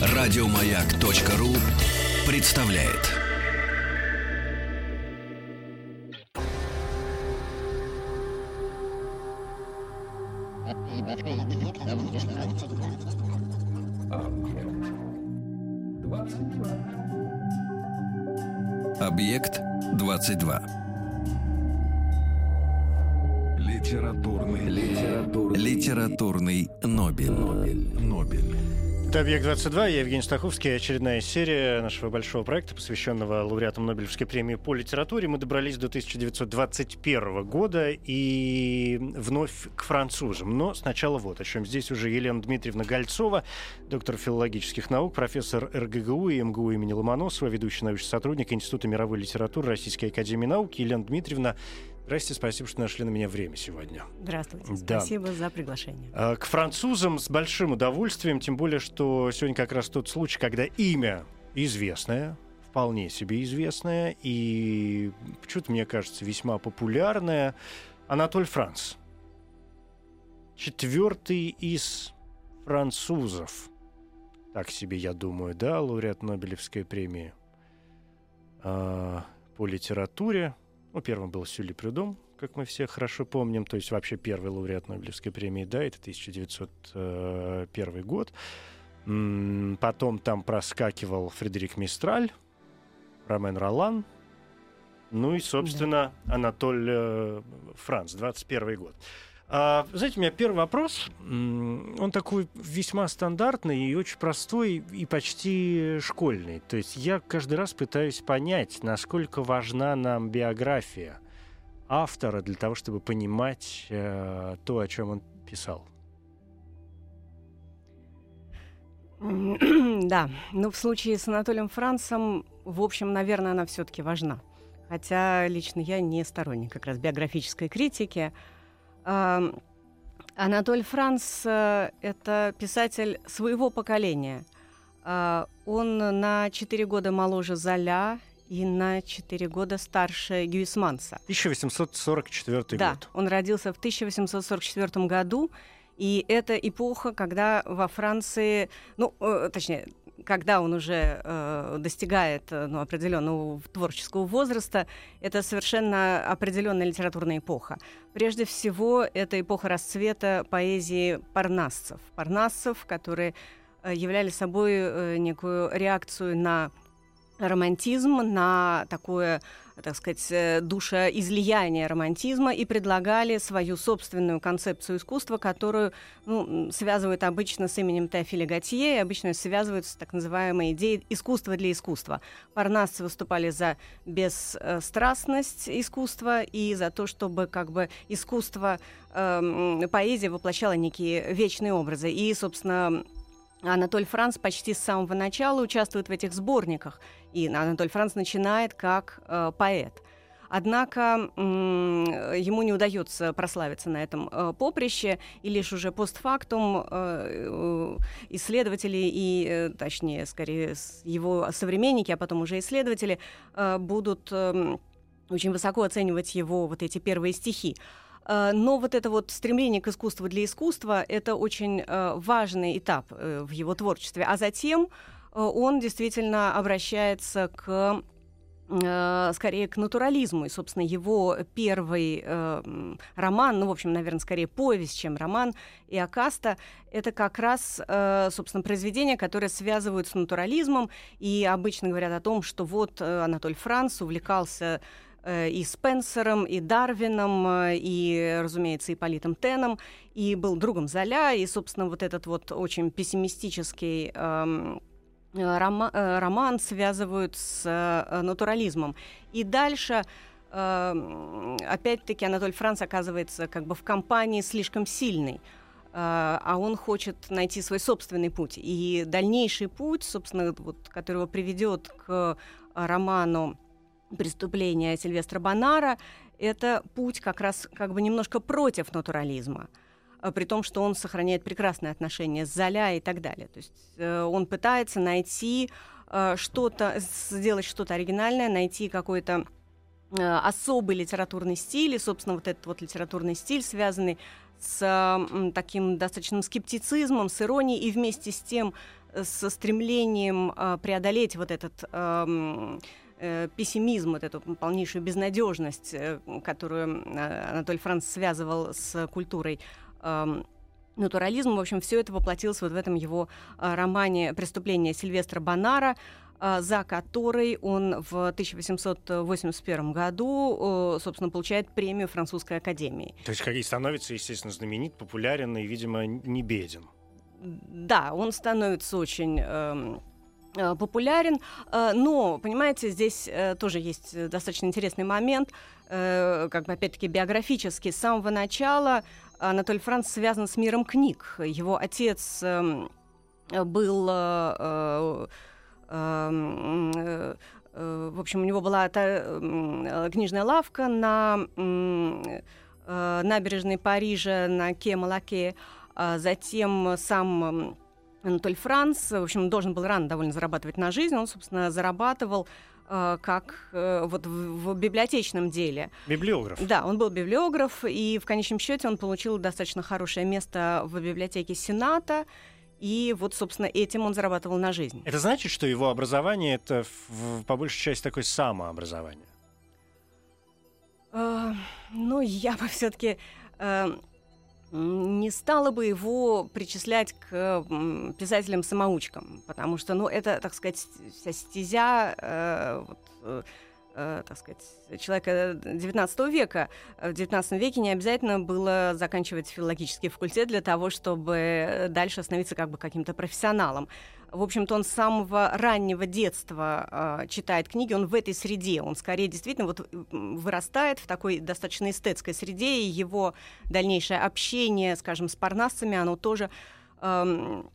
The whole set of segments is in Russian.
Радиомаяк.ру представляет. Объект 22. Литературный, литературный, Литературный Нобель. Нобель. Нобель. Это «Объект-22», я Евгений Стаховский, очередная серия нашего большого проекта, посвященного лауреатам Нобелевской премии по литературе. Мы добрались до 1921 года и вновь к французам. Но сначала вот о чем. Здесь уже Елена Дмитриевна Гольцова, доктор филологических наук, профессор РГГУ и МГУ имени Ломоносова, ведущий научный сотрудник Института мировой литературы Российской академии наук. Елена Дмитриевна, Здрасте, спасибо, что нашли на меня время сегодня. Здравствуйте, Да. спасибо за приглашение. А, К французам с большим удовольствием, тем более, что сегодня как раз тот случай, когда имя известное, вполне себе известное и почему-то, мне кажется, весьма популярное, Анатоль Франц. Четвертый из французов. Так себе, я думаю, да, лауреат Нобелевской премии а, по литературе. Ну, первым был Сюли Прюдом, как мы все хорошо помним, то есть вообще первый лауреат Нобелевской премии, да, это 1901 год. М, Потом там проскакивал Фредерик Мистраль, Ромен Ролан, ну и, собственно, Анатоль э, Франц, 21 год. А, знаете, у меня первый вопрос, он такой весьма стандартный и очень простой и почти школьный. То есть я каждый раз пытаюсь понять, насколько важна нам биография автора для того, чтобы понимать э, то, о чем он писал. Да, ну в случае с Анатолием Францем, в общем, наверное, она все-таки важна. Хотя лично я не сторонник как раз биографической критики. Анатоль Франц э, — это писатель своего поколения. А, Он на 4 года моложе Золя и на 4 года старше Гюисманса. 1844 Да, год. он родился в 1844 году, и это эпоха, когда во Франции, ну, э, точнее, когда он уже э, достигает э, ну, определенного творческого возраста, это совершенно определенная литературная эпоха. Прежде всего, это эпоха расцвета поэзии парнасцев. Парнасцев, которые э, являли собой э, некую реакцию на романтизм, на такое, так сказать, э, душеизлияние романтизма и предлагали свою собственную концепцию искусства, которую ну, связывают обычно с именем Теофиля Готье, и обычно связывают с так называемой идеей искусства для искусства. Парнасцы выступали за бесстрастность искусства и за то, чтобы как бы искусство, эм, поэзия воплощала некие вечные образы. И, собственно, Анатоль Франц почти с самого начала участвует в этих сборниках. И Анатоль Франц начинает как э, поэт. Однако ему не удается прославиться на этом э, поприще, и лишь уже постфактум э, э, исследователи и, э, точнее, скорее, его современники, а потом уже исследователи э, будут эм, очень высоко оценивать его вот эти первые стихи. Э, Но вот это вот стремление к искусству для искусства — это очень э, важный этап э, в его творчестве. А затем он действительно обращается к скорее к натурализму. И, собственно, его первый э, роман, ну, в общем, наверное, скорее повесть, чем роман, Иокаста, это как раз, э, собственно, произведения, которые связывают с натурализмом, и обычно говорят о том, что вот Анатоль Франц увлекался и Спенсером, и Дарвином, э, и, разумеется, и Политом Теном, и был другом Золя, и, собственно, вот этот вот очень пессимистический эм, э, рома- э, роман связывают с э, натурализмом. И дальше э, м, опять-таки Анатоль Франц оказывается как бы в компании слишком сильной. Э, а он хочет найти свой собственный путь. И дальнейший путь, собственно, вот, который его приведет к э, роману «Преступление Сильвестра Бонара», это путь как раз как бы немножко против натурализма э, при том, что он сохраняет прекрасные отношения с Золя и так далее. То есть э, он пытается найти э, что-то, сделать что-то оригинальное, найти какой-то особый литературный стиль, и, собственно, вот этот вот литературный стиль, связанный с таким достаточным скептицизмом, с иронией и вместе с тем со стремлением преодолеть вот этот эм, э, пессимизм, вот эту полнейшую безнадежность, э, которую э, Анатолий Франц связывал с культурой. эм, Натурализм, в общем, все это воплотилось вот в этом его э, романе «Преступление Сильвестра Бонара», э, за который он в 1881 году, э, собственно, получает премию Французской академии. То есть, как и становится, естественно, знаменит, популярен и, видимо, не беден. Да, он становится очень эм, э, популярен, э, но, понимаете, здесь э, тоже есть э, достаточно интересный момент, э, как бы, опять-таки, биографический. С самого начала Анатолий Франц связан с миром книг. Его отец эм, был... э, э, эм, э, э, в общем, у него была та, м, э, книжная лавка на э, набережной Парижа, на Ке-Малаке. А затем сам Анатоль Франц, в общем, должен был рано довольно зарабатывать на жизнь. Он, собственно, зарабатывал э, как э, вот в, в библиотечном деле. Библиограф. Да, он был библиограф, и в конечном счете он получил достаточно хорошее место в библиотеке Сената. И вот, собственно, этим он зарабатывал на жизнь. Это значит, что его образование это в- по большей части такое самообразование. Э, Ну, я бы все-таки не стала бы его причислять к писателям-самоучкам, потому что, ну, это, так сказать, вся стезя, э, вот, э, э, так сказать, человека 19 века. В 19 веке не обязательно было заканчивать филологический факультет для того, чтобы дальше становиться как бы каким-то профессионалом. В общем-то, он с самого раннего детства э, читает книги, он в этой среде, он скорее действительно вот вырастает в такой достаточно эстетской среде, и его дальнейшее общение, скажем, с парнасцами, оно тоже эм,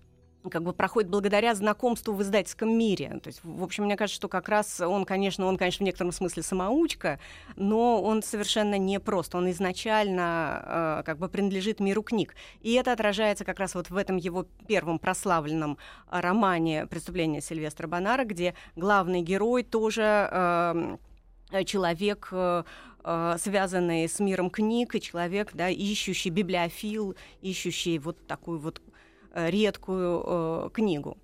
как бы проходит благодаря знакомству в издательском мире. То есть, в общем, мне кажется, что как раз он, конечно, он, конечно, в некотором смысле самоучка, но он совершенно не прост. Он изначально э, как бы принадлежит миру книг. И это отражается как раз вот в этом его первом прославленном э, романе «Преступление Сильвестра Бонара», где главный герой тоже э, человек... Э, связанный с миром книг, и человек, да, ищущий библиофил, ищущий вот такую вот редкую э, книгу.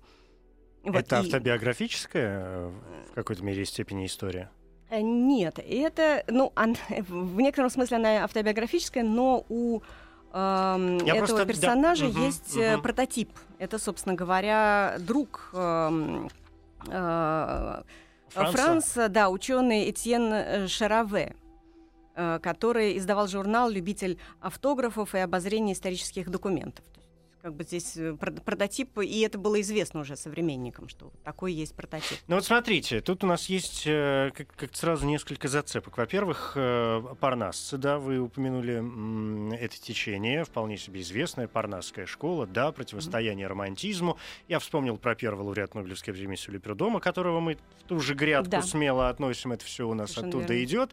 Вот, это автобиографическая э, в какой-то мере степени история. Э, Нет, это, ну, он- в некотором смысле она автобиографическая, но у Я этого просто- да, персонажа мгм, есть э, мгм. прототип. Это, собственно говоря, друг эм, э, Франца? Франца, да, ученый Этьен э, Шараве, э, который издавал журнал «Любитель автографов и обозрения исторических документов». Как бы здесь э, прот- прототип, и это было известно уже современникам, что такой есть прототип. Ну вот смотрите, тут у нас есть э, как, как сразу несколько зацепок. Во-первых, э, парнасцы, да, вы упомянули это течение, вполне себе известная парнасская школа, да, противостояние романтизму. Я вспомнил про первого лауреата Нобелевской премии Сюли Прюдома, которого мы в ту же грядку Да. смело относим, это все у нас Совершенно оттуда верно. идет.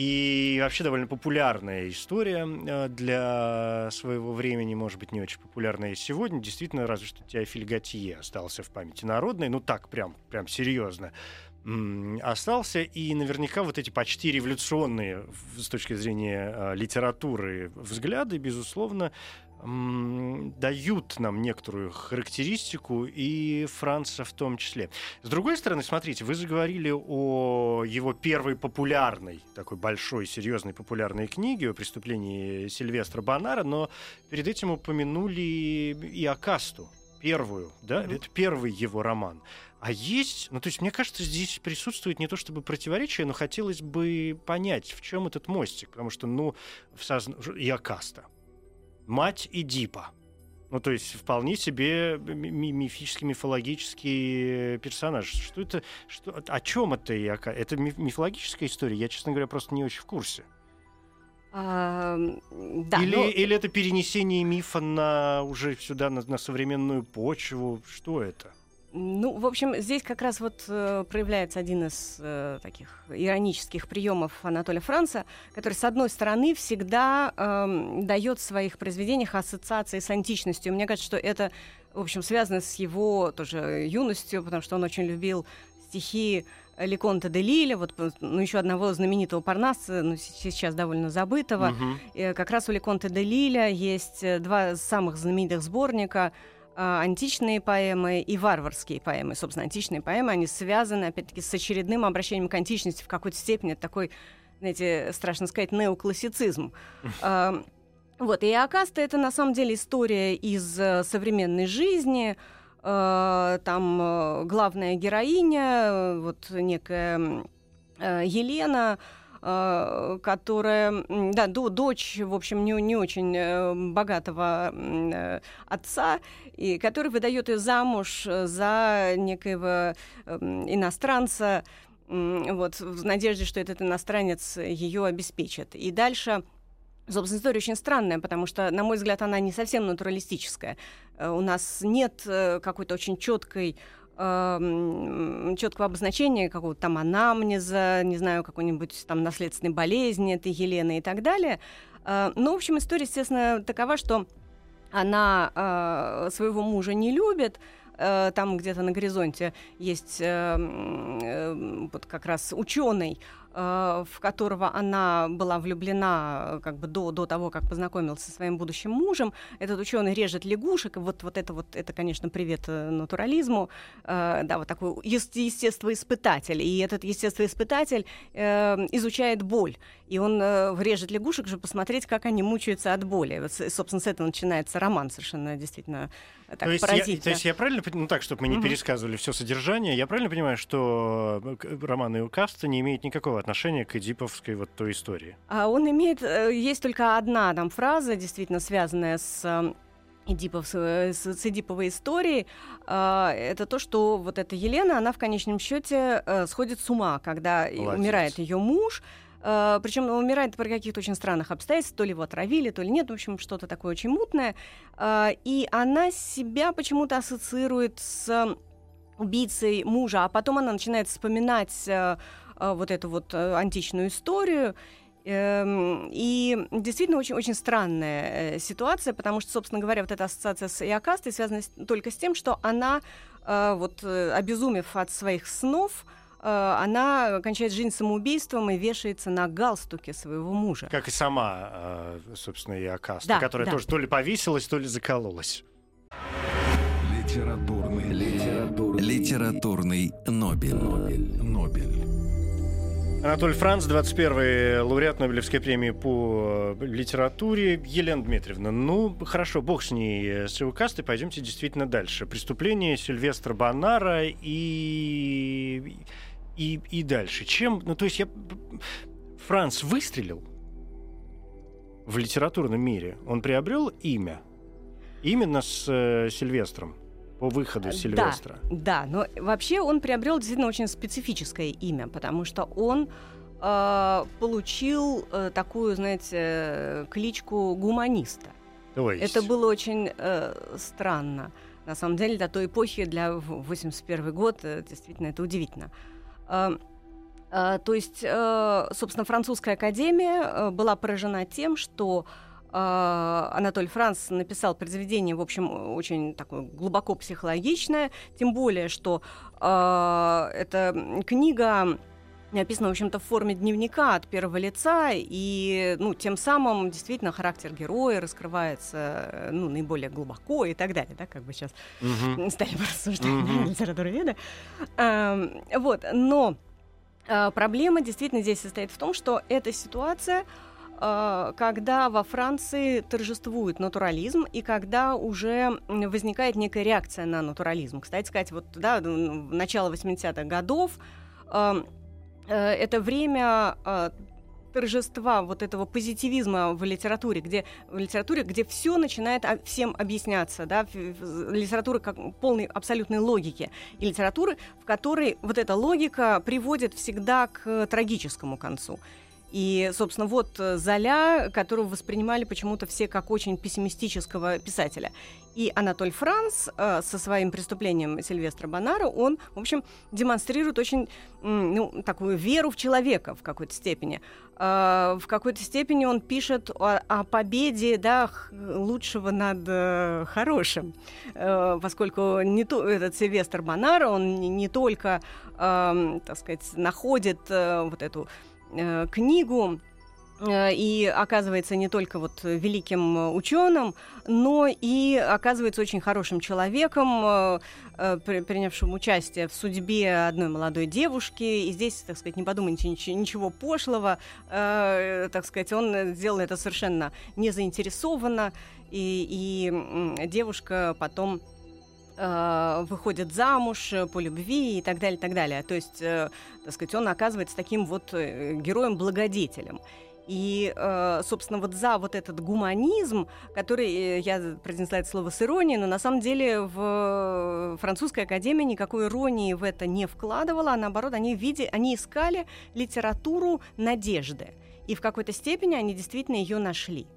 И вообще довольно популярная история э, для своего времени, может быть, не очень популярная сегодня. Действительно, разве что Теофиль Готье остался в памяти народной. Ну так, прям, прям серьезно остался. И наверняка вот эти почти революционные с точки зрения э, литературы взгляды, безусловно, дают нам некоторую характеристику, и Франца в том числе. С другой стороны, смотрите, вы заговорили о его первой популярной, такой большой, серьезной популярной книге о преступлении Сильвестра Бонара, но перед этим упомянули и Акасту, первую, да, Мгм. это первый его роман. А есть, ну то есть мне кажется, здесь присутствует не то чтобы противоречие, но хотелось бы понять, в чем этот мостик, потому что, ну, в созна... и Акаста, мать и Дипа. Ну, то есть вполне себе ми- ми- мифический, мифологический персонаж. Что это? Что, о чем это? Это миф- мифологическая история? Я, честно говоря, просто не очень в курсе. А, да, или, ну, или это перенесение мифа на уже сюда, на, на современную почву? Что это? Ну, в общем, здесь как раз вот э, проявляется один из э, таких иронических приемов Анатолия Франца, который, с одной стороны, всегда эм, дает в своих произведениях ассоциации с античностью. Мне кажется, что это, в общем, связано с его тоже юностью, потому что он очень любил стихи Леконта де Лиля, вот ну, еще одного знаменитого парнаса, ну, сейчас довольно забытого. Мгм. Как раз у Леконта де Лиля есть э, два самых знаменитых сборника античные поэмы и варварские поэмы. Собственно, античные поэмы, они связаны, опять-таки, с очередным обращением к античности в какой-то степени. Это такой, знаете, страшно сказать, неоклассицизм. А, Вот, и Акаста — это, на самом деле, история из э, современной жизни. Э, Там э, главная героиня, э, вот некая Елена, которая, м, да, до- дочь, в общем, не, не очень э, богатого э, отца, и который выдает ее замуж э, за некоего иностранца, вот, в надежде, что этот иностранец ее обеспечит. И дальше Собственно, история очень странная, потому что, на мой взгляд, она не совсем натуралистическая. Э, У нас нет э, какой-то очень четкой четкого обозначения какого-то там анамнеза, не знаю, какой-нибудь там наследственной болезни этой Елены и так далее. Э, Но, в общем, история, естественно, такова, что она э, своего мужа не любит, э, там где-то на горизонте есть э, м, э, вот как раз ученый, э, в которого она была влюблена э, как бы до, до того, как познакомилась со своим будущим мужем. Этот ученый режет лягушек, и вот, вот это вот, это, конечно, привет э, натурализму, Э, да, вот такой ес- естествоиспытатель. И этот естествоиспытатель э, изучает боль. И он э, режет лягушек, чтобы посмотреть, как они мучаются от боли. Вот, собственно, с этого начинается роман совершенно действительно э, так то, есть я, поразительно. то есть я правильно понимаю, ну так, чтобы мы не Мгм. пересказывали все содержание, я правильно понимаю, что э, к- романы Каста не имеют никакого отношения к эдиповской вот той истории? А он имеет, э, есть только одна там фраза, действительно связанная с э, Эдипов, с, с Эдиповой историей, А, это то, что вот эта Елена, она в конечном счете э, сходит с ума, когда Молодец. умирает ее муж. Причем умирает при каких-то очень странных обстоятельствах, то ли его отравили, то ли нет, в общем, что-то такое очень мутное. А, И она себя почему-то ассоциирует с убийцей мужа, а потом она начинает вспоминать э, э, вот эту вот э, античную историю. Эм, И действительно очень, очень странная э, ситуация, потому что, собственно говоря, вот эта ассоциация с Иокастой связана только с тем, что она, э, вот, э, обезумев от своих снов, э, она кончает жизнь самоубийством и вешается на галстуке своего мужа. Как и сама, э, собственно, и Акаста, Да, которая да. тоже то ли повесилась, то ли закололась. Литературный, литературный, Литературный Нобель. Нобель. Нобель. Анатолий Франц, 21-й лауреат Нобелевской премии по э, литературе. Елена Дмитриевна, ну, хорошо, бог с ней, э, с его кастой, пойдемте действительно дальше. Преступление Сильвестра Бонара и... и, и дальше. Чем... Ну, то есть я... Франц выстрелил в литературном мире. Он приобрел имя. Именно с э, Сильвестром. По выходу Да, Сильвестра. Да, но вообще он приобрел действительно очень специфическое имя, потому что он э, получил э, такую, знаете, э, кличку гуманиста. То есть... Это было очень э, странно. На самом деле, для той эпохи, для в- 81 год, э, действительно, это удивительно. Э, э, то есть, э, собственно, французская академия э, была поражена тем, что э, Анатоль Франц написал произведение, в общем, очень такое глубоко психологичное, тем более, что э, эта книга написано, в общем-то, в форме дневника от первого лица, и, ну, тем самым действительно характер героя раскрывается, э, ну, наиболее глубоко и так далее, да, как бы сейчас Мгм. стали рассуждать Мгм. да, литературоведы. Эм, Вот, но э, проблема действительно здесь состоит в том, что эта ситуация э, когда во Франции торжествует натурализм и когда уже возникает некая реакция на натурализм. Кстати сказать, вот да, начало 80-х годов э, э, это время э, торжества вот этого позитивизма в литературе, где в литературе, где все начинает всем объясняться, да, литература как полной абсолютной логики, и литературы, в которой вот эта логика приводит всегда к трагическому концу. И, собственно, вот Золя, которого воспринимали почему-то все как очень пессимистического писателя. И Анатоль Франц э, со своим преступлением Сильвестра Бонара, он, в общем, демонстрирует очень ну, такую веру в человека в какой-то степени. Э, в какой-то степени он пишет о, о победе да, лучшего над э, хорошим, э, поскольку не то, этот Сильвестр Бонар, он не, не только, э, так сказать, находит э, вот эту э, книгу Э, и оказывается не только вот великим э, ученым, но и оказывается очень хорошим человеком, принявшим участие в судьбе одной молодой девушки. И здесь, так сказать, не подумайте ничего пошлого. Так сказать, он сделал это совершенно незаинтересованно. И, и девушка потом выходит замуж по любви и так далее, так далее. То есть, так сказать, он оказывается таким вот героем-благодетелем. И, э, собственно, вот за вот этот гуманизм, который, э, я произнесла это слово с иронией, но на самом деле в французской академии никакой иронии в это не вкладывала, а наоборот, они, види, они искали литературу надежды. И в какой-то степени они действительно ее нашли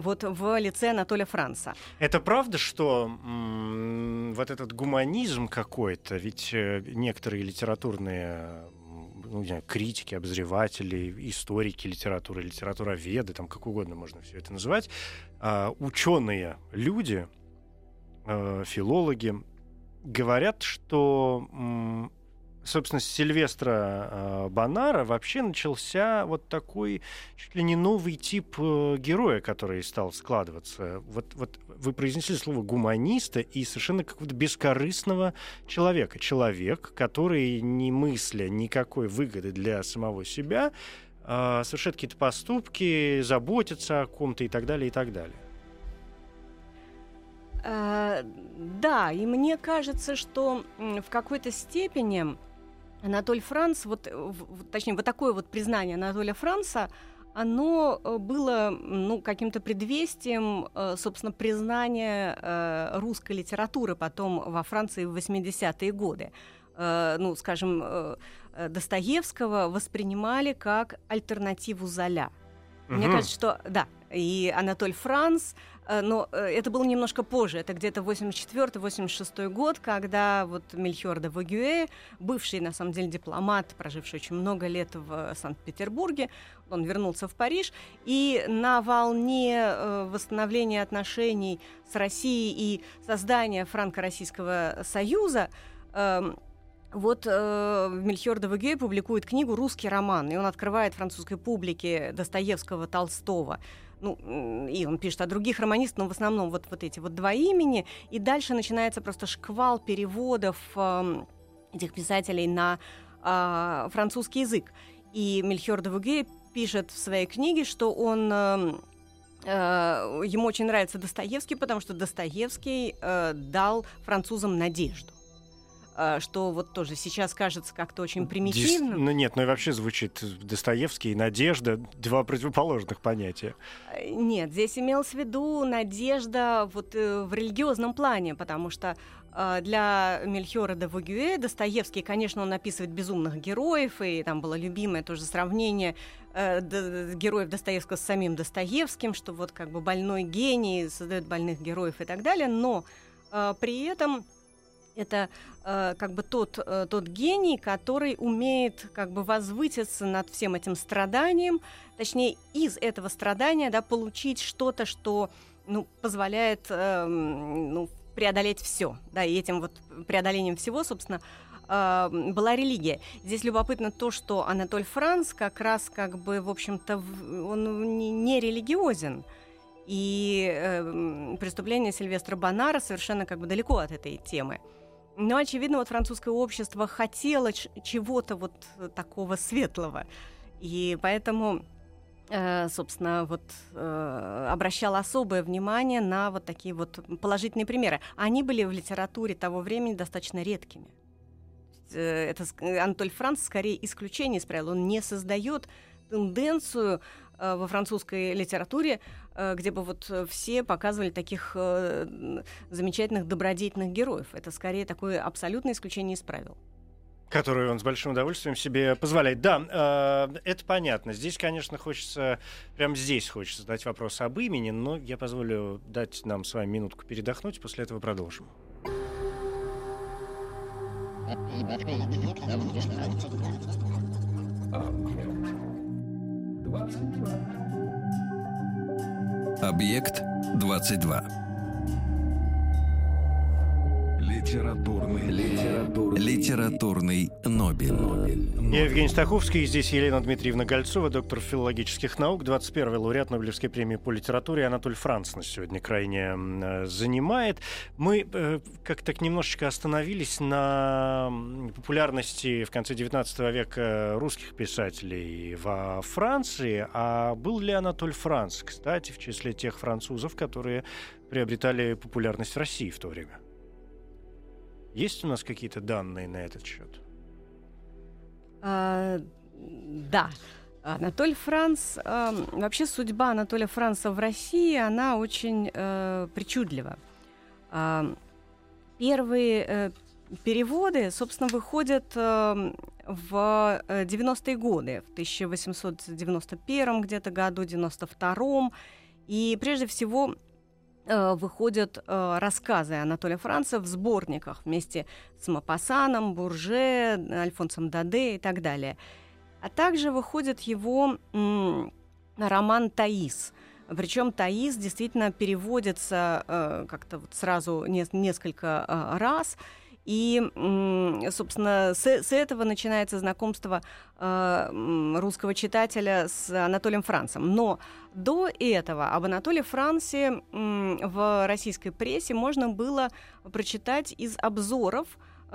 вот в лице Анатолия Франца. Это правда, что м- вот этот гуманизм какой-то, ведь э, некоторые литературные ну, не знаю, критики, обозреватели, историки литературы, литературоведы, там как угодно можно все это называть, а, ученые люди, а, филологи, говорят, что собственно, с Сильвестра э, Бонара вообще начался вот такой чуть ли не новый тип э, героя, который стал складываться. Вот, вот вы произнесли слово гуманиста и совершенно какого-то бескорыстного человека. Человек, который, не мысля никакой выгоды для самого себя, э, совершает какие-то поступки, заботится о ком-то и так далее, и так далее. Да, и мне кажется, что в какой-то степени Анатоль Франц, вот, э, точнее, вот такое вот признание Анатолия Франца, оно э, было ну, каким-то предвестием, э, собственно, признания русской литературы потом во Франции в 80-е годы. Ну, скажем, Достоевского воспринимали как альтернативу Золя. Угу. Мне кажется, что да, и Анатоль Франц, но э, это было немножко позже, это где-то 84-86 год, когда вот Мельхиор де Вагюэ, бывший, на самом деле, дипломат, проживший очень много лет в Санкт-Петербурге, он вернулся в Париж, и на волне э, восстановления отношений с Россией и создания франко-российского союза эм, вот э, Мельхиор де Вагюэ публикует книгу «Русский роман», и он открывает французской публике Достоевского, Толстого ну, и он пишет о других романистах, но в основном вот, вот эти вот два имени, и дальше начинается просто шквал переводов э, этих писателей на э, французский язык. И Мельхиор де Вуге пишет в своей книге, что он... Э, э, ему очень нравится Достоевский, потому что Достоевский э, дал французам надежду. А, что вот тоже сейчас кажется как-то очень примитивным. Дис... Ну нет, ну и вообще звучит Достоевский и надежда два противоположных понятия. Э, нет, здесь имелось в виду надежда вот э, в религиозном плане, потому что э, для Мельхиора де Вагюэ Достоевский, конечно, он описывает безумных героев, и там было любимое тоже сравнение э, героев Достоевского с самим Достоевским, что вот как бы больной гений создает больных героев и так далее, но э, при этом это э, как бы тот, э, тот гений, который умеет как бы возвыситься над всем этим страданием, точнее, из этого страдания да, получить что-то, что ну, позволяет э, ну, преодолеть все. Да, и этим вот преодолением всего, собственно, э, была религия. Здесь любопытно то, что Анатоль Франц как раз как бы, в общем-то, он не, не религиозен. И э, преступление Сильвестра Бонара совершенно как бы далеко от этой темы. Но, очевидно, вот французское общество хотело чего-то вот такого светлого. И поэтому э, собственно, вот э, обращала особое внимание на вот такие вот положительные примеры. Они были в литературе того времени достаточно редкими. Э, это Анатоль Франц скорее исключение из правил. Он не создает тенденцию Э, во французской литературе, э, где бы вот все показывали таких э, замечательных добродетельных героев. Это скорее такое абсолютное исключение из правил. Которую он с большим удовольствием себе позволяет. Да, э, это понятно. Здесь, конечно, хочется, прямо здесь хочется задать вопрос об имени, но я позволю дать нам с вами минутку передохнуть, после этого продолжим. Объект 22. Литературный, литературный, Литературный Нобель. Я Евгений Стаховский, здесь Елена Дмитриевна Гольцова, доктор филологических наук, 21-й лауреат Нобелевской премии по литературе. Анатолий Франц нас сегодня крайне э, занимает. Мы э, как-то так немножечко остановились на популярности в конце 19 века русских писателей во Франции. А был ли Анатоль Франц, кстати, в числе тех французов, которые приобретали популярность в России в то время? Есть у нас какие-то данные на этот счет? А, да. Анатоль Франц, э, вообще судьба Анатолия Франца в России, она очень э, причудлива. Э, первые э, переводы, собственно, выходят э, в 90-е годы, в 1891 где-то году, 92-м. И прежде всего выходят э, рассказы Анатолия Франца в сборниках вместе с Мапасаном, Бурже, Альфонсом Даде и так далее. А также выходит его роман «Таис», причем Таис действительно переводится э, как-то вот сразу не, несколько э, раз. И, собственно, с, с этого начинается знакомство э, русского читателя с Анатолием Францем. Но до этого об Анатолии Франце э, в российской прессе можно было прочитать из обзоров,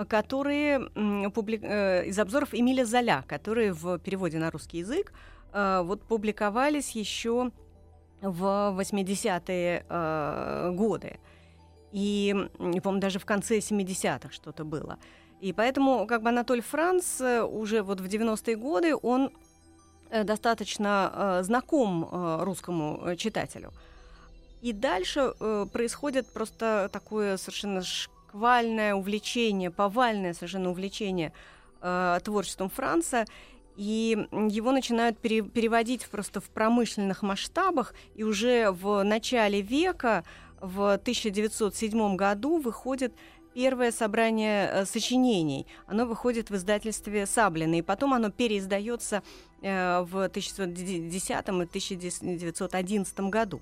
которые э, публи... э, из обзоров Эмиля Золя, которые в переводе на русский язык э, вот публиковались еще в 80-е э, годы. И, по-моему, даже в конце 70-х что-то было. И поэтому как бы Анатоль Франц э, уже вот в 90-е годы, он э, достаточно э, знаком русскому читателю. И дальше происходит просто такое совершенно шквальное увлечение, повальное совершенно увлечение творчеством Франца. И его начинают пере, переводить просто в промышленных масштабах. И уже в начале века в 1907 году выходит первое собрание э, сочинений. Оно выходит в издательстве Саблина, и потом оно переиздается э, в 1910 и 1911 году.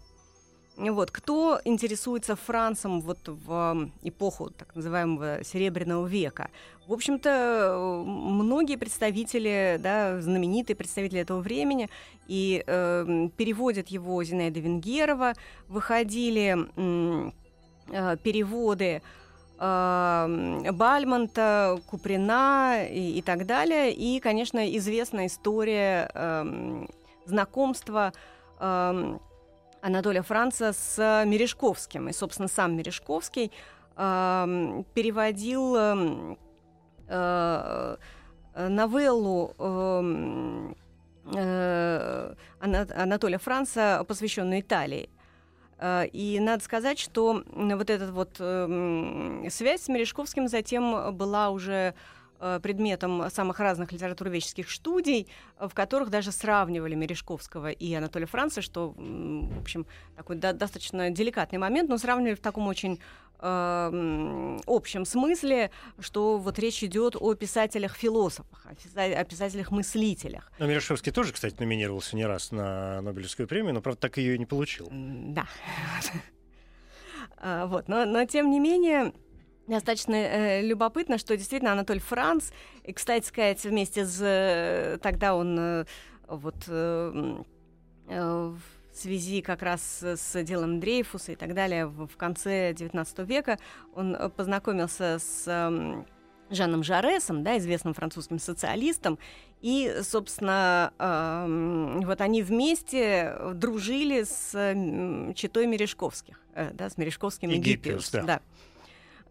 Вот. Кто интересуется Францем вот в эпоху так называемого Серебряного века? В общем-то, многие представители, да, знаменитые представители этого времени, и э, переводят его Зинаида Венгерова, выходили э, переводы э, Бальмонта, Куприна и, и так далее. И, конечно, известная история э, знакомства э, Анатолия Франца с Мережковским. И, собственно, сам Мережковский э, переводил э, э, новеллу э, э, Анатолия Франца, посвященную Италии. Э, и надо сказать, что вот эта вот связь с Мережковским затем была уже предметом самых разных литературоведческих студий, в которых даже сравнивали Мережковского и Анатолия Франца, что, в общем, такой до- достаточно деликатный момент, но сравнивали в таком очень э, общем смысле, что вот речь идет о писателях-философах, о писателях-мыслителях. Но Мережковский тоже, кстати, номинировался не раз на Нобелевскую премию, но, правда, так ее и не получил. Да. А, вот, но, но тем не менее, Достаточно э, любопытно, что действительно Анатоль Франц, и, кстати сказать, вместе с... Э, тогда он э, вот э, э, в связи как раз с делом Дрейфуса и так далее в, конце XIX века он познакомился с э, Жаном Жаресом, да, известным французским социалистом, и, собственно, э, вот они вместе дружили с э, читой Мережковских, э, да, с Мережковским и, и Гиппиус, да. да.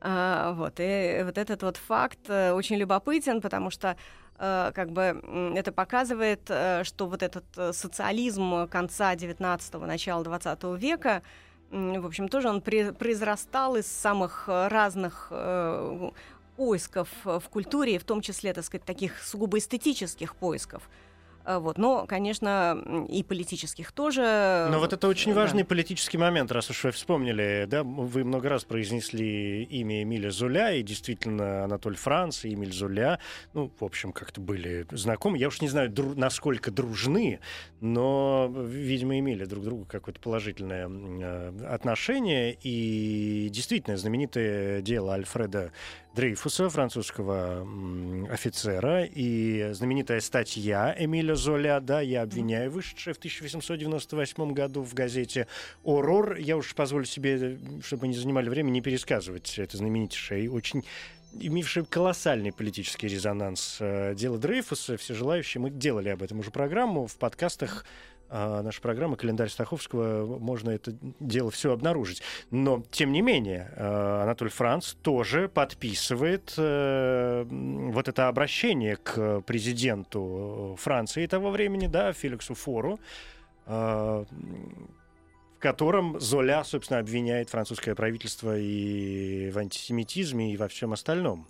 А, вот, и вот этот вот факт э, очень любопытен, потому что э, как бы это показывает, э, что вот этот социализм конца 19-го, начала 20 века, в общем, тоже он произрастал из самых разных поисков в культуре, в том числе, так сказать, таких сугубо эстетических поисков. А, вот. Но, конечно, и политических тоже. Но вот это очень да. важный политический момент, раз уж вы вспомнили, да, вы много раз произнесли имя Эмиля Зуля, и действительно Анатоль Франц и Эмиль Зуля, ну, в общем, как-то были знакомы. Я уж не знаю, дру- насколько дружны, но, видимо, имели друг к другу какое-то положительное э, отношение. И действительно, знаменитое дело Альфреда Дрейфуса, французского офицера, и знаменитая статья Эмиля Золя, да, я обвиняю, вышедшая в 1898 году в газете «Орор». Я уж позволю себе, чтобы не занимали время, не пересказывать это знаменитейшее и очень имевшее колоссальный политический резонанс э, дело Дрейфуса. Все желающие, мы делали об этом уже программу в подкастах а, наша программа «Календарь Стаховского», можно это дело все обнаружить. Но, тем не менее, э, Анатоль Франц тоже подписывает э, вот это обращение к президенту Франции того времени, да, Феликсу Фору, э, в котором Золя, собственно, обвиняет французское правительство и в антисемитизме, и во всем остальном.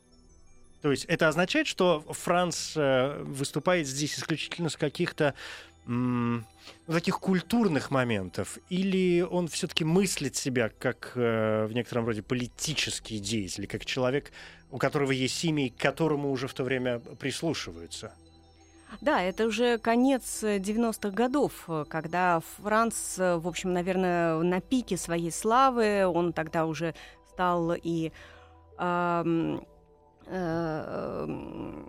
То есть это означает, что Франц выступает здесь исключительно с каких-то таких культурных моментов, или он все-таки мыслит себя как э, в некотором роде политический деятель, как человек, у которого есть имя, и к которому уже в то время прислушиваются? Да, это уже конец э, 90-х годов, э, когда Франц, э, в общем, наверное, на пике своей славы, он тогда уже стал и э, э,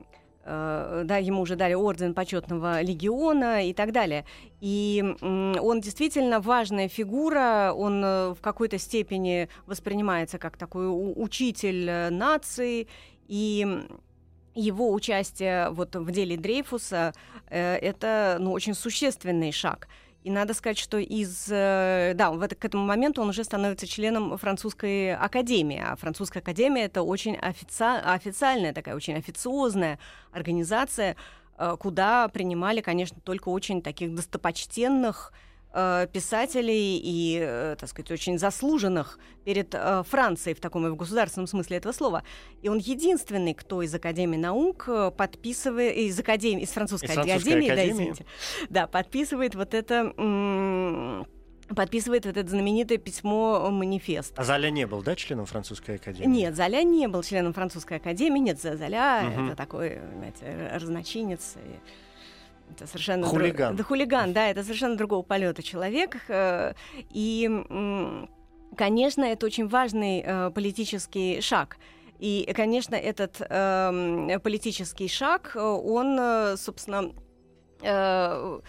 да, ему уже дали орден почетного легиона и так далее. И он действительно важная фигура, он э, в какой-то степени воспринимается как такой учитель э, нации, и его участие вот в деле Дрейфуса э, это ну, очень существенный шаг. И надо сказать, что из... э, Да, в это, к этому моменту он уже становится членом французской академии. А французская академия — это очень офици- официальная такая, очень официозная организация, э, куда принимали, конечно, только очень таких достопочтенных э, писателей и, э, так сказать, очень заслуженных перед э, Францией в таком и в государственном смысле этого слова. И он единственный, кто из Академии наук подписывает, из Академии, из французской, Из французской академии, да, академии. извините, да, подписывает вот это... м, подписывает вот это знаменитое письмо манифест. А Золя не был, да, членом французской академии? Нет, Золя не был членом французской академии. Нет, Зо- Золя Мгм. это такой, понимаете, разночинец. и Это совершенно Хулиган. друг- Да, хулиган, да, это совершенно другого полета человек. э, И, конечно, это очень важный э, политический шаг. И, конечно, этот эм, политический шаг, э, он, собственно, э,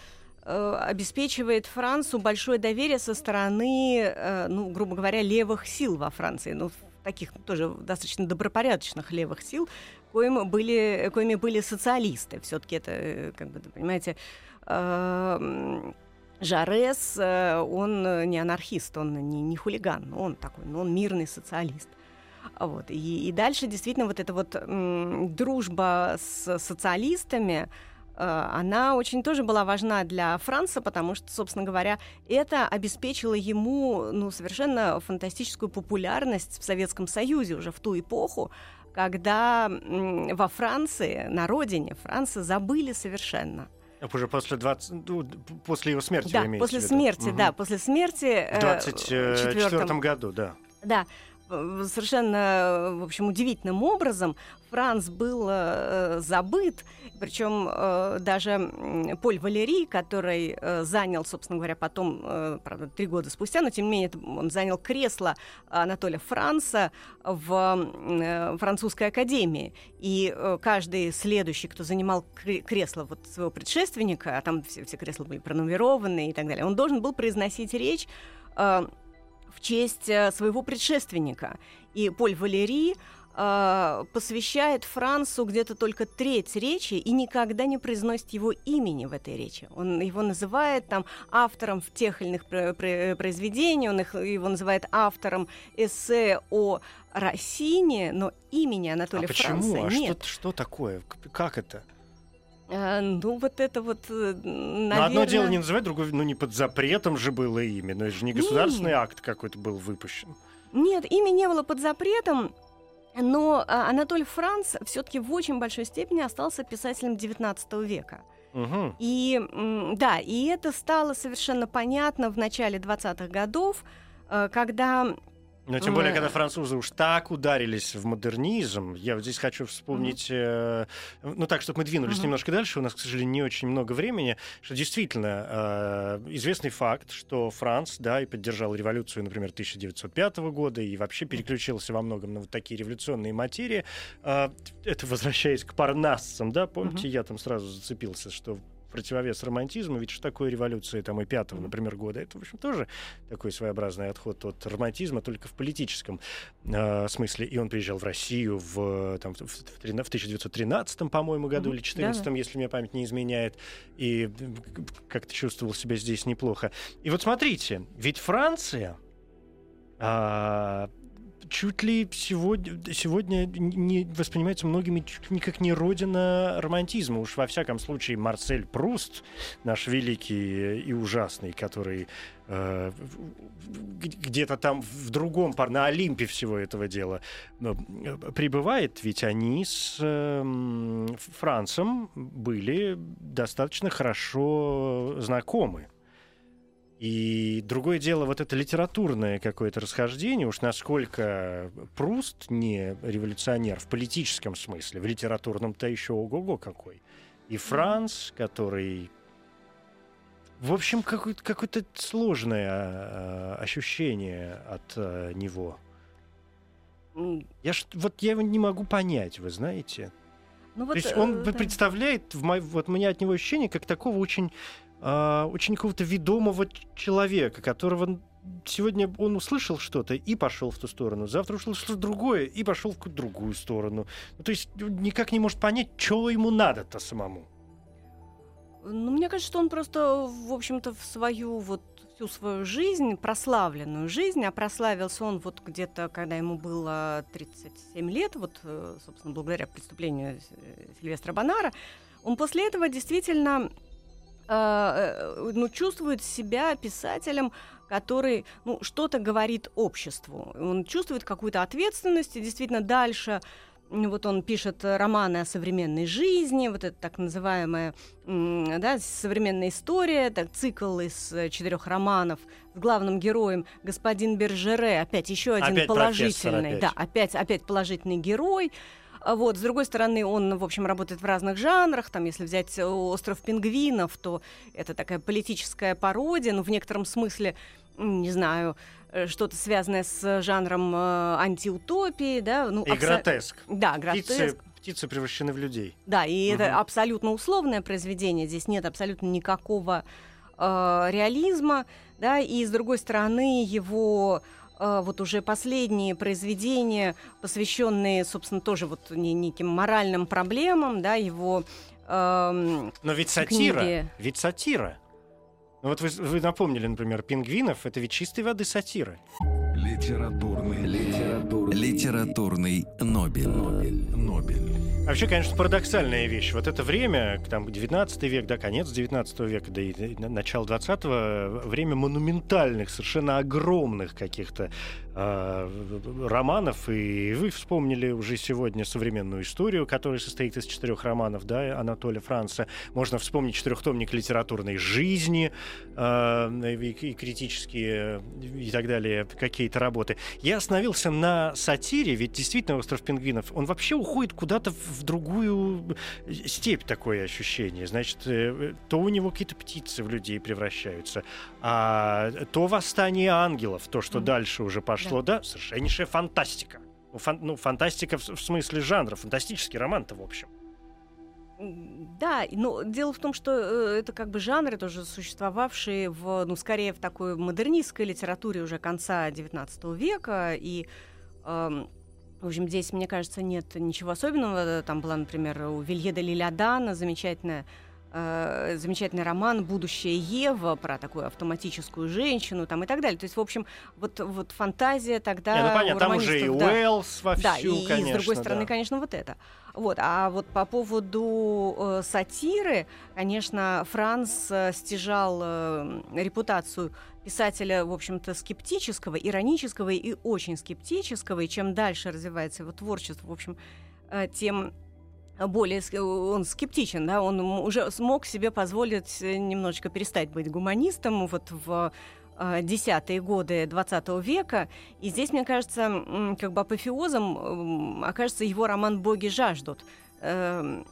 обеспечивает Францию большое доверие со стороны, э, ну, грубо говоря, левых сил во Франции. Ну, таких тоже достаточно добропорядочных левых сил, коим были, коими были социалисты. Все-таки это, э, как бы, понимаете, э, Жарес, э, он не анархист, он не, не хулиган, он такой, ну, он мирный социалист. Вот. И, и дальше действительно вот эта вот м, дружба с социалистами, она очень тоже была важна для Франца, потому что, собственно говоря, это обеспечило ему ну, совершенно фантастическую популярность в Советском Союзе уже в ту эпоху, когда во Франции, на родине Франции забыли совершенно. Уже после, 20, ну, после его смерти, да, после смерти, Мгм. да, после смерти. В э, 24 году, да. Да, э, совершенно, в общем, удивительным образом Франц был э, забыт, причем э, даже Поль Валери, который э, занял, собственно говоря, потом, э, правда, три года спустя, но тем не менее он занял кресло Анатолия Франца в э, французской академии. И э, каждый следующий, кто занимал кре- кресло вот своего предшественника, а там все, все кресла были пронумерованы и так далее, он должен был произносить речь э, в честь э, своего предшественника. И Поль Валери э, посвящает Францу где-то только треть речи и никогда не произносит его имени в этой речи. Он его называет там автором в тех или иных про- про- произведений, он их, его называет автором эссе о Россине, но имени Анатолия а почему? Франца А нет. что, что такое? Как это? Э, ну, вот это вот, э, Ну, наверное... одно дело не называть, другое, ну, не под запретом же было имя, но это же не государственный акт какой-то был выпущен. Нет, имя не было под запретом. Но а, Анатоль Франц все-таки в очень большой степени остался писателем XIX века. Мгм. И да, и это стало совершенно понятно в начале 20-х годов, э, когда Но тем более, когда французы уж так ударились в модернизм, я вот здесь хочу вспомнить, э, ну так, чтобы мы двинулись немножко дальше, у нас, к сожалению, не очень много времени, что действительно э, известный факт, что Франц, да, и поддержал революцию, например, 1905 года, и вообще переключился во многом на вот такие революционные материи. Э, это возвращаясь к парнассам, да, помните, я там сразу зацепился, что противовес романтизму, ведь что такое революция там и пятого, например, года, это, в общем, тоже такой своеобразный отход от романтизма, только в политическом э, смысле. И он приезжал в Россию в, там, в, в в 1913, по-моему, году Мгм. или 14 если мне память не изменяет, и как-то чувствовал себя здесь неплохо. И вот смотрите, ведь Франция а, чуть ли сегодня, сегодня не воспринимается многими чуть ли не как не родина романтизма. Уж во всяком случае Марсель Пруст, наш великий и ужасный, который э, где-то там в другом, на Олимпе всего этого дела э, пребывает, ведь они с эм, Францем были достаточно хорошо знакомы. И другое дело, вот это литературное какое-то расхождение, уж насколько Пруст не революционер в политическом смысле, в литературном-то еще ого-го какой. И Франц, который... В общем, какое-то, какое-то сложное а, ощущение от а, него. Я ж, вот я его не могу понять, вы знаете. ну вот, То есть он э, представляет, в мо- вот у меня от него ощущение, как такого очень, а, очень какого-то ведомого человека, которого сегодня он услышал что-то и пошел в ту сторону, завтра услышал что-то другое и пошел в другую сторону. Ну, то есть он никак не может понять, что ему надо-то самому. Ну, мне кажется, что он просто, в общем-то, в свою вот всю свою жизнь, прославленную жизнь, а прославился он вот где-то, когда ему было 37 лет, вот, э, собственно, благодаря преступлению э, Сильвестра Бонара, он после этого действительно э, э, ну, чувствует себя писателем, который ну, что-то говорит обществу. Он чувствует какую-то ответственность, и действительно дальше м, вот он пишет романы о современной жизни, вот это так называемая да, современная история, так, цикл из четырех романов с главным героем господин Бержере, опять еще один Опять положительный, да, опять, опять положительный герой. А Вот, с другой стороны, он, в общем, работает в разных жанрах. Там, если взять э, «Остров пингвинов», то это такая политическая пародия, но в некотором смысле, не знаю, э, что-то связанное с жанром э, антиутопии, да? Ну, И абсо- гротеск. Да, гротеск. Птицы, птицы превращены в людей. Да, и Мгм. это абсолютно условное произведение. Здесь нет абсолютно никакого э, реализма, да, и с другой стороны его вот уже последние произведения, посвященные, собственно, тоже вот не- неким моральным проблемам, да, его эм, Но ведь сатира, Книги. ведь сатира. Ну вот вы, вы напомнили, например, пингвинов, это ведь чистой воды сатира. Литературный, литературный, Литературный Нобель. Нобель. Нобель. Вообще, конечно, парадоксальная вещь. Вот это время, там, 19 век, да, конец 19 века, да и и на- начало 20 время монументальных, совершенно огромных каких-то романов. И вы вспомнили уже сегодня современную историю, которая состоит из четырех романов, да, Анатолия Франца. Можно вспомнить четырехтомник литературной жизни э, и, и критические и так далее какие-то работы. Я остановился на сатире, ведь действительно «Остров пингвинов», он вообще уходит куда-то в другую степь, такое ощущение. Значит, э, то у него какие-то птицы в людей превращаются, а то «Восстание ангелов», то, что Мгм. дальше уже пошло, да, совершеннейшая фантастика. Ну, фан- ну, фантастика в, в смысле жанра, фантастический роман-то, в общем. Да, но дело в том, что э, это как бы жанры тоже существовавшие в, ну, скорее в такой модернистской литературе уже конца XIX века, и эм, в общем, здесь, мне кажется, нет ничего особенного. Там была, например, у Вилье де Лилядана замечательная э, замечательный роман «Будущее Ева» про такую автоматическую женщину там и так далее. То есть, в общем, вот, вот фантазия тогда Не, ну понятно, там уже и да. Уэллс вовсю, Да, и, и конечно. с другой стороны, да. конечно, вот это. Вот, а вот по поводу э, сатиры, конечно, Франц э, стяжал э, репутацию писателя, в общем-то, скептического, иронического и очень скептического, и чем дальше развивается его творчество, в общем, э, тем более он скептичен, да, он уже смог себе позволить э, немножечко перестать быть гуманистом вот в э, десятые годы 20 века. И здесь, мне кажется, как бы апофеозом окажется его роман «Боги жаждут», эм,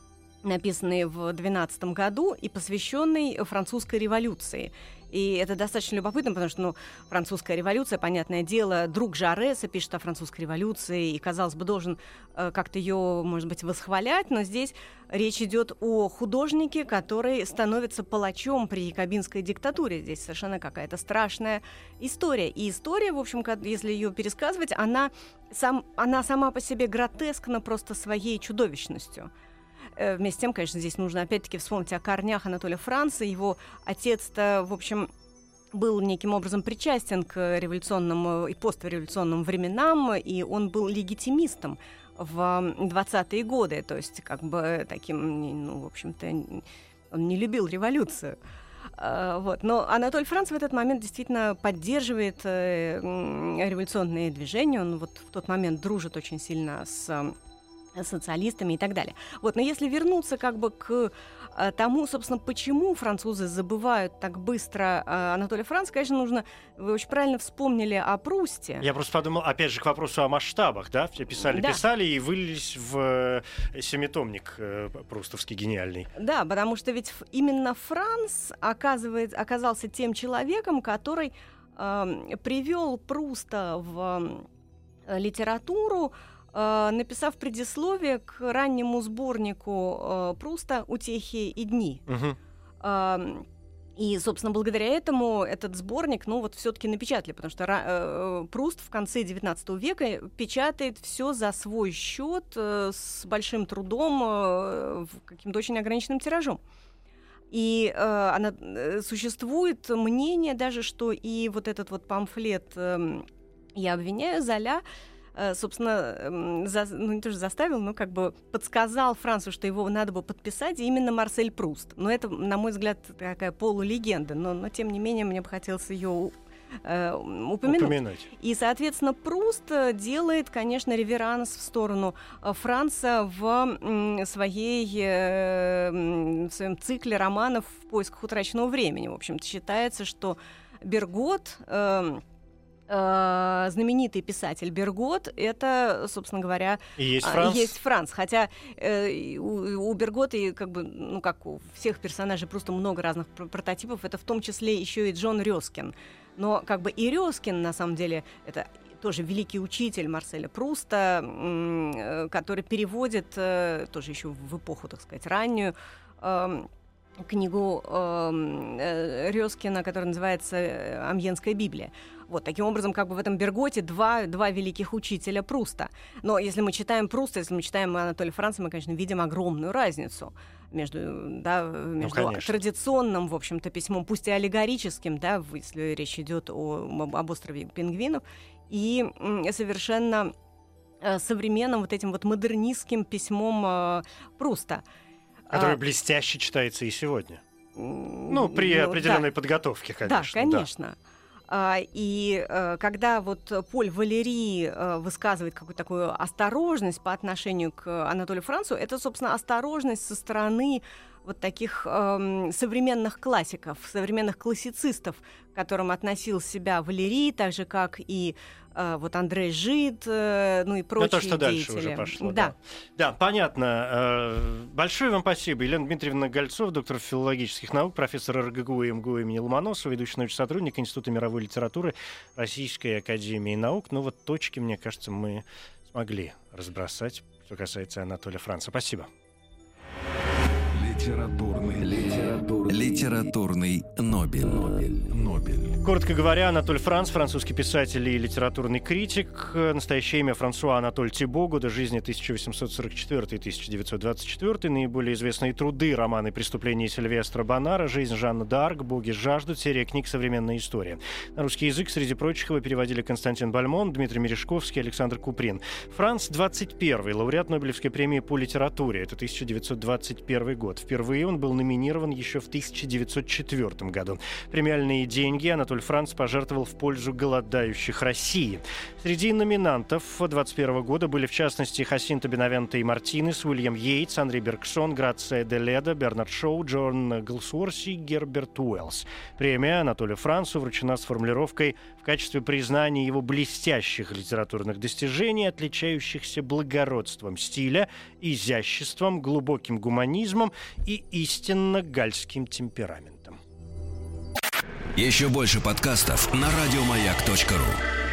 написанный в 12 году и посвященный французской революции. И это достаточно любопытно, потому что, ну, французская революция, понятное дело, друг Жареса пишет о французской революции, и, казалось бы, должен э, как-то ее, может быть, восхвалять, но здесь речь идет о художнике, который становится палачом при якобинской диктатуре. Здесь совершенно какая-то страшная история. И история, в общем, если ее пересказывать, она, сам, она сама по себе гротескна просто своей чудовищностью. Э, Вместе с тем, конечно, здесь нужно опять-таки вспомнить о корнях Анатолия Франца. Его отец-то, в общем, был неким образом причастен к революционным и постреволюционным временам, и он был легитимистом в 20-е годы, то есть как бы таким, ну, в общем-то, он не любил революцию. А, Вот. Но Анатолий Франц в этот момент действительно поддерживает э, революционные движения. Он вот в тот момент дружит очень сильно с социалистами и так далее. Вот, но если вернуться как бы к э, тому, собственно, почему французы забывают так быстро э, Анатолия Франца, конечно, нужно, вы очень правильно вспомнили о Прусте. Я просто подумал, опять же, к вопросу о масштабах, да? Все писали, Да. писали и вылились в э, семитомник э, прустовский гениальный. Да, потому что ведь именно Франц оказывает, оказался тем человеком, который привел Пруста в э, литературу, э, написав предисловие к раннему сборнику э, Пруста «Утехи и дни». Ам, И, собственно, благодаря этому этот сборник, ну вот все-таки напечатали, потому что э, Пруст в конце XIX века печатает все за свой счет э, с большим трудом, э, в каким-то очень ограниченным тиражом. И э, она, э, существует мнение даже, что и вот этот вот памфлет эм, «Я обвиняю Золя» э, собственно, эм, за- ну не тоже заставил, но как бы подсказал Францу, что его надо бы подписать именно Марсель Пруст. Но это, на мой взгляд, такая полулегенда, но, но тем не менее мне бы хотелось ее упомянуть. Упомянуть. И, соответственно, Пруст э, делает, конечно, реверанс в сторону э, Франца в своей, э, в своем цикле романов «В поисках утраченного времени». В общем-то, считается, что Бергот... э, знаменитый писатель Бергот, это, собственно говоря, И есть а, Франц. Есть Франц. Хотя э, у, у Бергота, и как бы, ну, как у всех персонажей, просто много разных пр- прототипов. Это в том числе еще и Джон Рёскин. Но как бы и Рёскин, на самом деле, это тоже великий учитель Марселя Пруста, э, который переводит, э, тоже еще в эпоху, так сказать, раннюю, эм, книгу эм, э, Рёскина, которая называется э, «Амьенская Библия». Вот, таким образом, как бы в этом Берготе два, два великих учителя Пруста. Но если мы читаем Пруста, если мы читаем Анатолия Франца, мы, конечно, видим огромную разницу между, да, между конечно. традиционным, в общем-то, письмом, пусть и аллегорическим, да, если речь идет о, об, острове пингвинов, и совершенно э, современным вот этим вот модернистским письмом э, Пруста. Который А, блестяще читается и сегодня. Ну, при ну, да. определенной подготовке, конечно. Да, конечно. А, И э, когда вот Поль Валери э, высказывает какую-то такую осторожность по отношению к Анатолию Францу, это, собственно, осторожность со стороны вот таких эм, современных классиков, современных классицистов, к которым относил себя Валерий, так же, как и вот Андрей Жид, э, ну и прочие то, что дальше деятели. уже пошло. Да. Да, понятно. Э, Большое вам спасибо. Елена Дмитриевна Гольцов, доктор филологических наук, профессор РГГУ и МГУ имени Ломоносова, ведущий научный сотрудник Института мировой литературы Российской Академии Наук. Ну вот точки, мне кажется, мы смогли разбросать, что касается Анатолия Франца. Спасибо. Литературный, литературный, литературный Нобель. Нобель. Нобель. Коротко говоря, Анатоль Франц, французский писатель и литературный критик. Настоящее имя Франсуа Анатоль Тибо, годы жизни 1844-1924. Наиболее известные труды, романы «Преступления Сильвестра Бонара», «Жизнь Жанны Д'Арк», «Боги жаждут», серия книг «Современная история». На русский язык, среди прочих, его переводили Константин Бальмон, Дмитрий Мережковский, Александр Куприн. Франц 21 лауреат Нобелевской премии по литературе. Это 1921 год. Впервые он был номинирован еще в 1904 году. Премиальные деньги Анатоль Франц пожертвовал в пользу голодающих России. Среди номинантов 21 года были, в частности, Хасинто Бенавенто и Мартинес, Уильям Йейтс, Андрей Бергсон, Грация Деледа, Бернард Шоу, Джон Голсуорси, Герберт Уэллс. Премия Анатолию Францу вручена с формулировкой в качестве признания его блестящих литературных достижений, отличающихся благородством стиля, изяществом, глубоким гуманизмом и истинно гальским темпераментом. Еще больше подкастов на радиомаяк.ру.